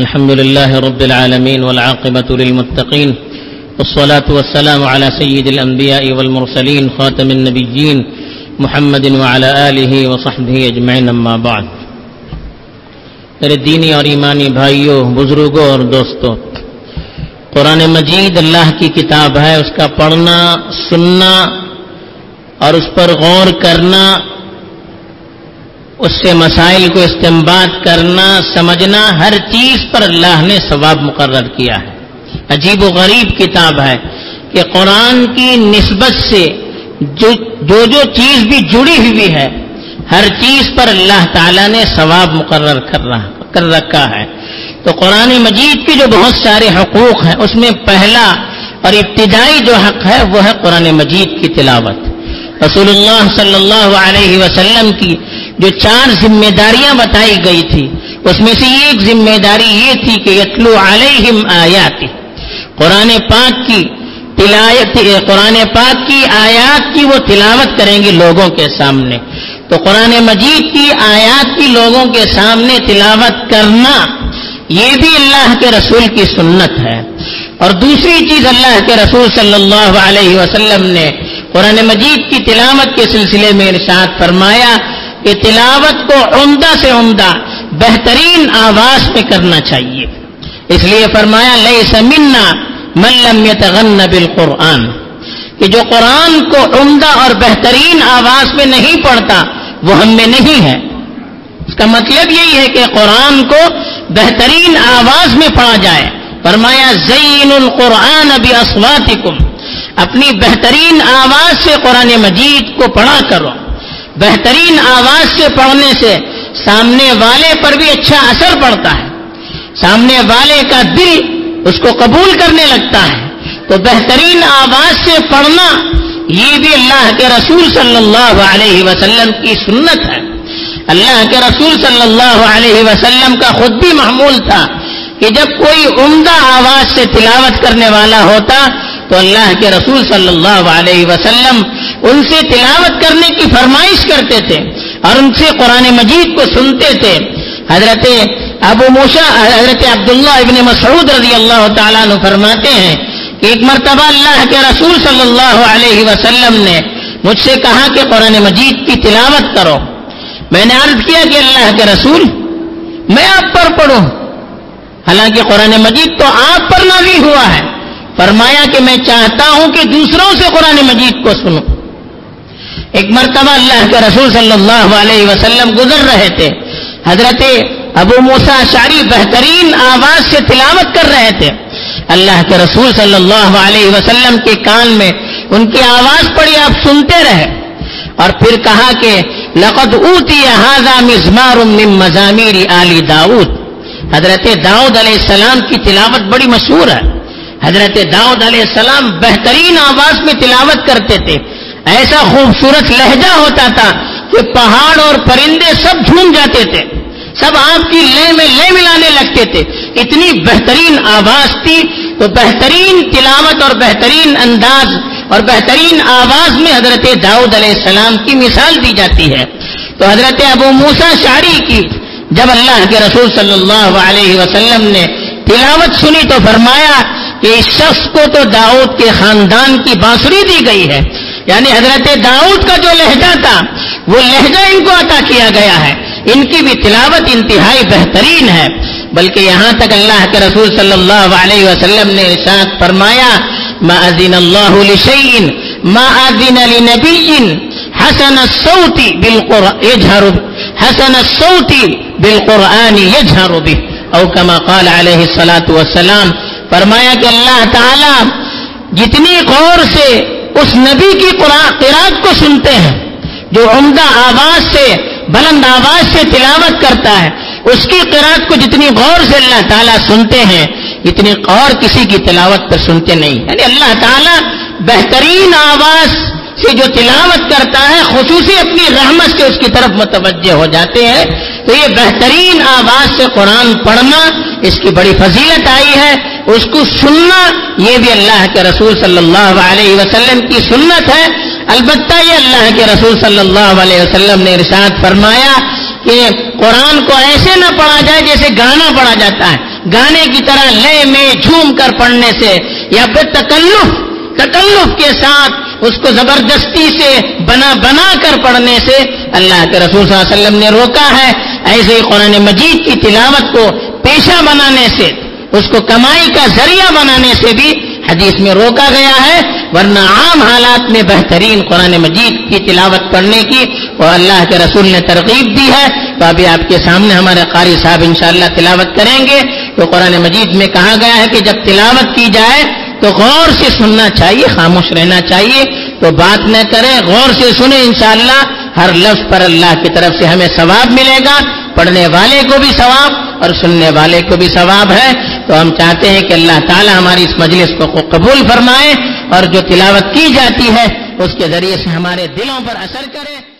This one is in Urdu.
الحمد لله رب العالمين والعاقبة للمتقين والصلاة والسلام على سيد الأنبياء والمرسلين خاتم النبيين محمد وعلى آله وصحبه أجمعين أما بعد. میرے دینی اور ایمانی بھائیوں بزرگوں اور دوستوں، قرآن مجید اللہ کی کتاب ہے، اس کا پڑھنا، سننا اور اس پر غور کرنا اس سے مسائل کو استعمال کرنا سمجھنا ہر چیز پر اللہ نے ثواب مقرر کیا ہے۔ عجیب و غریب کتاب ہے کہ قرآن کی نسبت سے جو جو, جو چیز بھی جڑی ہوئی ہے ہر چیز پر اللہ تعالیٰ نے ثواب مقرر کر رہا کر رکھا ہے۔ تو قرآن مجید کے جو بہت سارے حقوق ہیں اس میں پہلا اور ابتدائی جو حق ہے وہ ہے قرآن مجید کی تلاوت۔ رسول اللہ صلی اللہ علیہ وسلم کی جو چار ذمہ داریاں بتائی گئی تھی، اس میں سے ایک ذمہ داری یہ تھی کہ یتلو علیہم آیات قرآن پاک کی تلایت، قرآن پاک کی آیات کی وہ تلاوت کریں گے لوگوں کے سامنے۔ تو قرآن مجید کی آیات کی لوگوں کے سامنے تلاوت کرنا، یہ بھی اللہ کے رسول کی سنت ہے۔ اور دوسری چیز اللہ کے رسول صلی اللہ علیہ وسلم نے قرآن مجید کی تلاوت کے سلسلے میں ارشاد فرمایا کہ تلاوت کو عمدہ سے عمدہ بہترین آواز میں کرنا چاہیے۔ اس لیے فرمایا لئی سمنا ملم یتغن بالقرآن۔ کہ جو قرآن کو عمدہ اور بہترین آواز میں نہیں پڑھتا، وہ ہم میں نہیں ہے۔ اس کا مطلب یہی ہے کہ قرآن کو بہترین آواز میں پڑھا جائے۔ فرمایا زین القرآن ابھی اسواتکم اپنی بہترین آواز سے قرآن مجید کو پڑھا کرو۔ بہترین آواز سے پڑھنے سے سامنے والے پر بھی اچھا اثر پڑتا ہے۔ سامنے والے کا دل اس کو قبول کرنے لگتا ہے۔ تو بہترین آواز سے پڑھنا یہ بھی اللہ کے رسول صلی اللہ علیہ وسلم کی سنت ہے۔ اللہ کے رسول صلی اللہ علیہ وسلم کا خود بھی معمول تھا کہ جب کوئی عمدہ آواز سے تلاوت کرنے والا ہوتا تو اللہ کے رسول صلی اللہ علیہ وسلم ان سے تلاوت کرنے کی فرمائش کرتے تھے اور ان سے قرآن مجید کو سنتے تھے۔ حضرت ابو موشا حضرت عبداللہ ابن مسعود رضی اللہ تعالیٰ نے فرماتے ہیں کہ ایک مرتبہ اللہ کے رسول صلی اللہ علیہ وسلم نے مجھ سے کہا کہ قرآن مجید کی تلاوت کرو۔ میں نے عرض کیا کہ اللہ کے رسول، میں آپ پر پڑھوں۔ حالانکہ قرآن مجید تو آپ پر نازی ہوا ہے۔ فرمایا کہ میں چاہتا ہوں کہ دوسروں سے قرآن مجید کو سنوں۔ ایک مرتبہ اللہ کے رسول صلی اللہ علیہ وسلم گزر رہے تھے۔ حضرت ابو موسا شاری بہترین آواز سے تلاوت کر رہے تھے۔ اللہ کے رسول صلی اللہ علیہ وسلم کے کان میں ان کی آواز پڑی، آپ سنتے رہے۔ اور پھر کہا کہ لقد اوتی مزمار من مضامیر علی داؤد۔ حضرت داؤد علیہ السلام کی تلاوت بڑی مشہور ہے۔ حضرت داؤد علیہ السلام بہترین آواز میں تلاوت کرتے تھے۔ ایسا خوبصورت لہجہ ہوتا تھا کہ پہاڑ اور پرندے سب جھوم جاتے تھے، سب آپ کی لے میں لے ملانے لگتے تھے۔ اتنی بہترین آواز تھی تو بہترین تلاوت اور بہترین انداز اور بہترین آواز میں حضرت داؤد علیہ السلام کی مثال دی جاتی ہے۔ تو حضرت ابو موسا شاعری کی، جب اللہ کے رسول صلی اللہ علیہ وسلم نے تلاوت سنی تو فرمایا کہ اس شخص کو تو داؤد کے خاندان کی بانسری دی گئی ہے۔ یعنی حضرت داؤد کا جو لہجہ تھا، وہ لہجہ ان کو عطا کیا گیا ہے۔ ان کی بھی تلاوت انتہائی بہترین ہے۔ بلکہ یہاں تک اللہ کے رسول صلی اللہ علیہ وسلم نے ارشاد فرمایا، ما اذن اللہ لشیء ما اذن لنبی حسن الصوت بالقرآن يجهر حسن الصوت بالقرآن يجهر به او كما قال علیہ الصلاة والسلام، فرمایا کہ اللہ تعالی جتنی غور سے اس نبی کی قرآن کو سنتے ہیں، جو عمدہ آواز سے، بلند آواز سے تلاوت کرتا ہے۔ اس کی قرآن کو جتنی غور سے اللہ تعالیٰ سنتے ہیں، اتنی غور کسی کی تلاوت پر سنتے نہیں۔ یعنی اللہ تعالیٰ بہترین آواز سے جو تلاوت کرتا ہے، خصوصی اپنی رحمت سے اس کی طرف متوجہ ہو جاتے ہیں۔ تو یہ بہترین آواز سے قرآن پڑھنا اس کی بڑی فضیلت آئی ہے، اس کو سننا یہ بھی اللہ کے رسول صلی اللہ علیہ وسلم کی سنت ہے۔ البتہ یہ اللہ کے رسول صلی اللہ علیہ وسلم نے ارشاد فرمایا کہ قرآن کو ایسے نہ پڑھا جائے جیسے گانا پڑھا جاتا ہے۔ گانے کی طرح لے، میں، جھوم کر پڑھنے سے یا پھر تکلف تکلف کے ساتھ اس کو زبردستی سے بنا بنا کر پڑھنے سے اللہ کے رسول صلی اللہ علیہ وسلم نے روکا ہے۔ ایسے ہی قرآن مجید کی تلاوت کو پیشہ بنانے سے، اس کو کمائی کا ذریعہ بنانے سے بھی حدیث میں روکا گیا ہے۔ ورنہ عام حالات میں بہترین قرآن مجید کی تلاوت پڑھنے کی وہ اللہ کے رسول نے ترغیب دی ہے۔ تو ابھی آپ کے سامنے ہمارے قاری صاحب انشاءاللہ تلاوت کریں گے۔ تو قرآن مجید میں کہا گیا ہے کہ جب تلاوت کی جائے تو غور سے سننا چاہیے، خاموش رہنا چاہیے۔ تو بات نہ کریں، غور سے سنیں انشاءاللہ۔ ہر لفظ پر اللہ کی طرف سے ہمیں ثواب ملے گا۔ پڑھنے والے کو بھی ثواب اور سننے والے کو بھی ثواب ہے۔ تو ہم چاہتے ہیں کہ اللہ تعالی ہماری اس مجلس کو قبول فرمائے اور جو تلاوت کی جاتی ہے، اس کے ذریعے سے ہمارے دلوں پر اثر کرے۔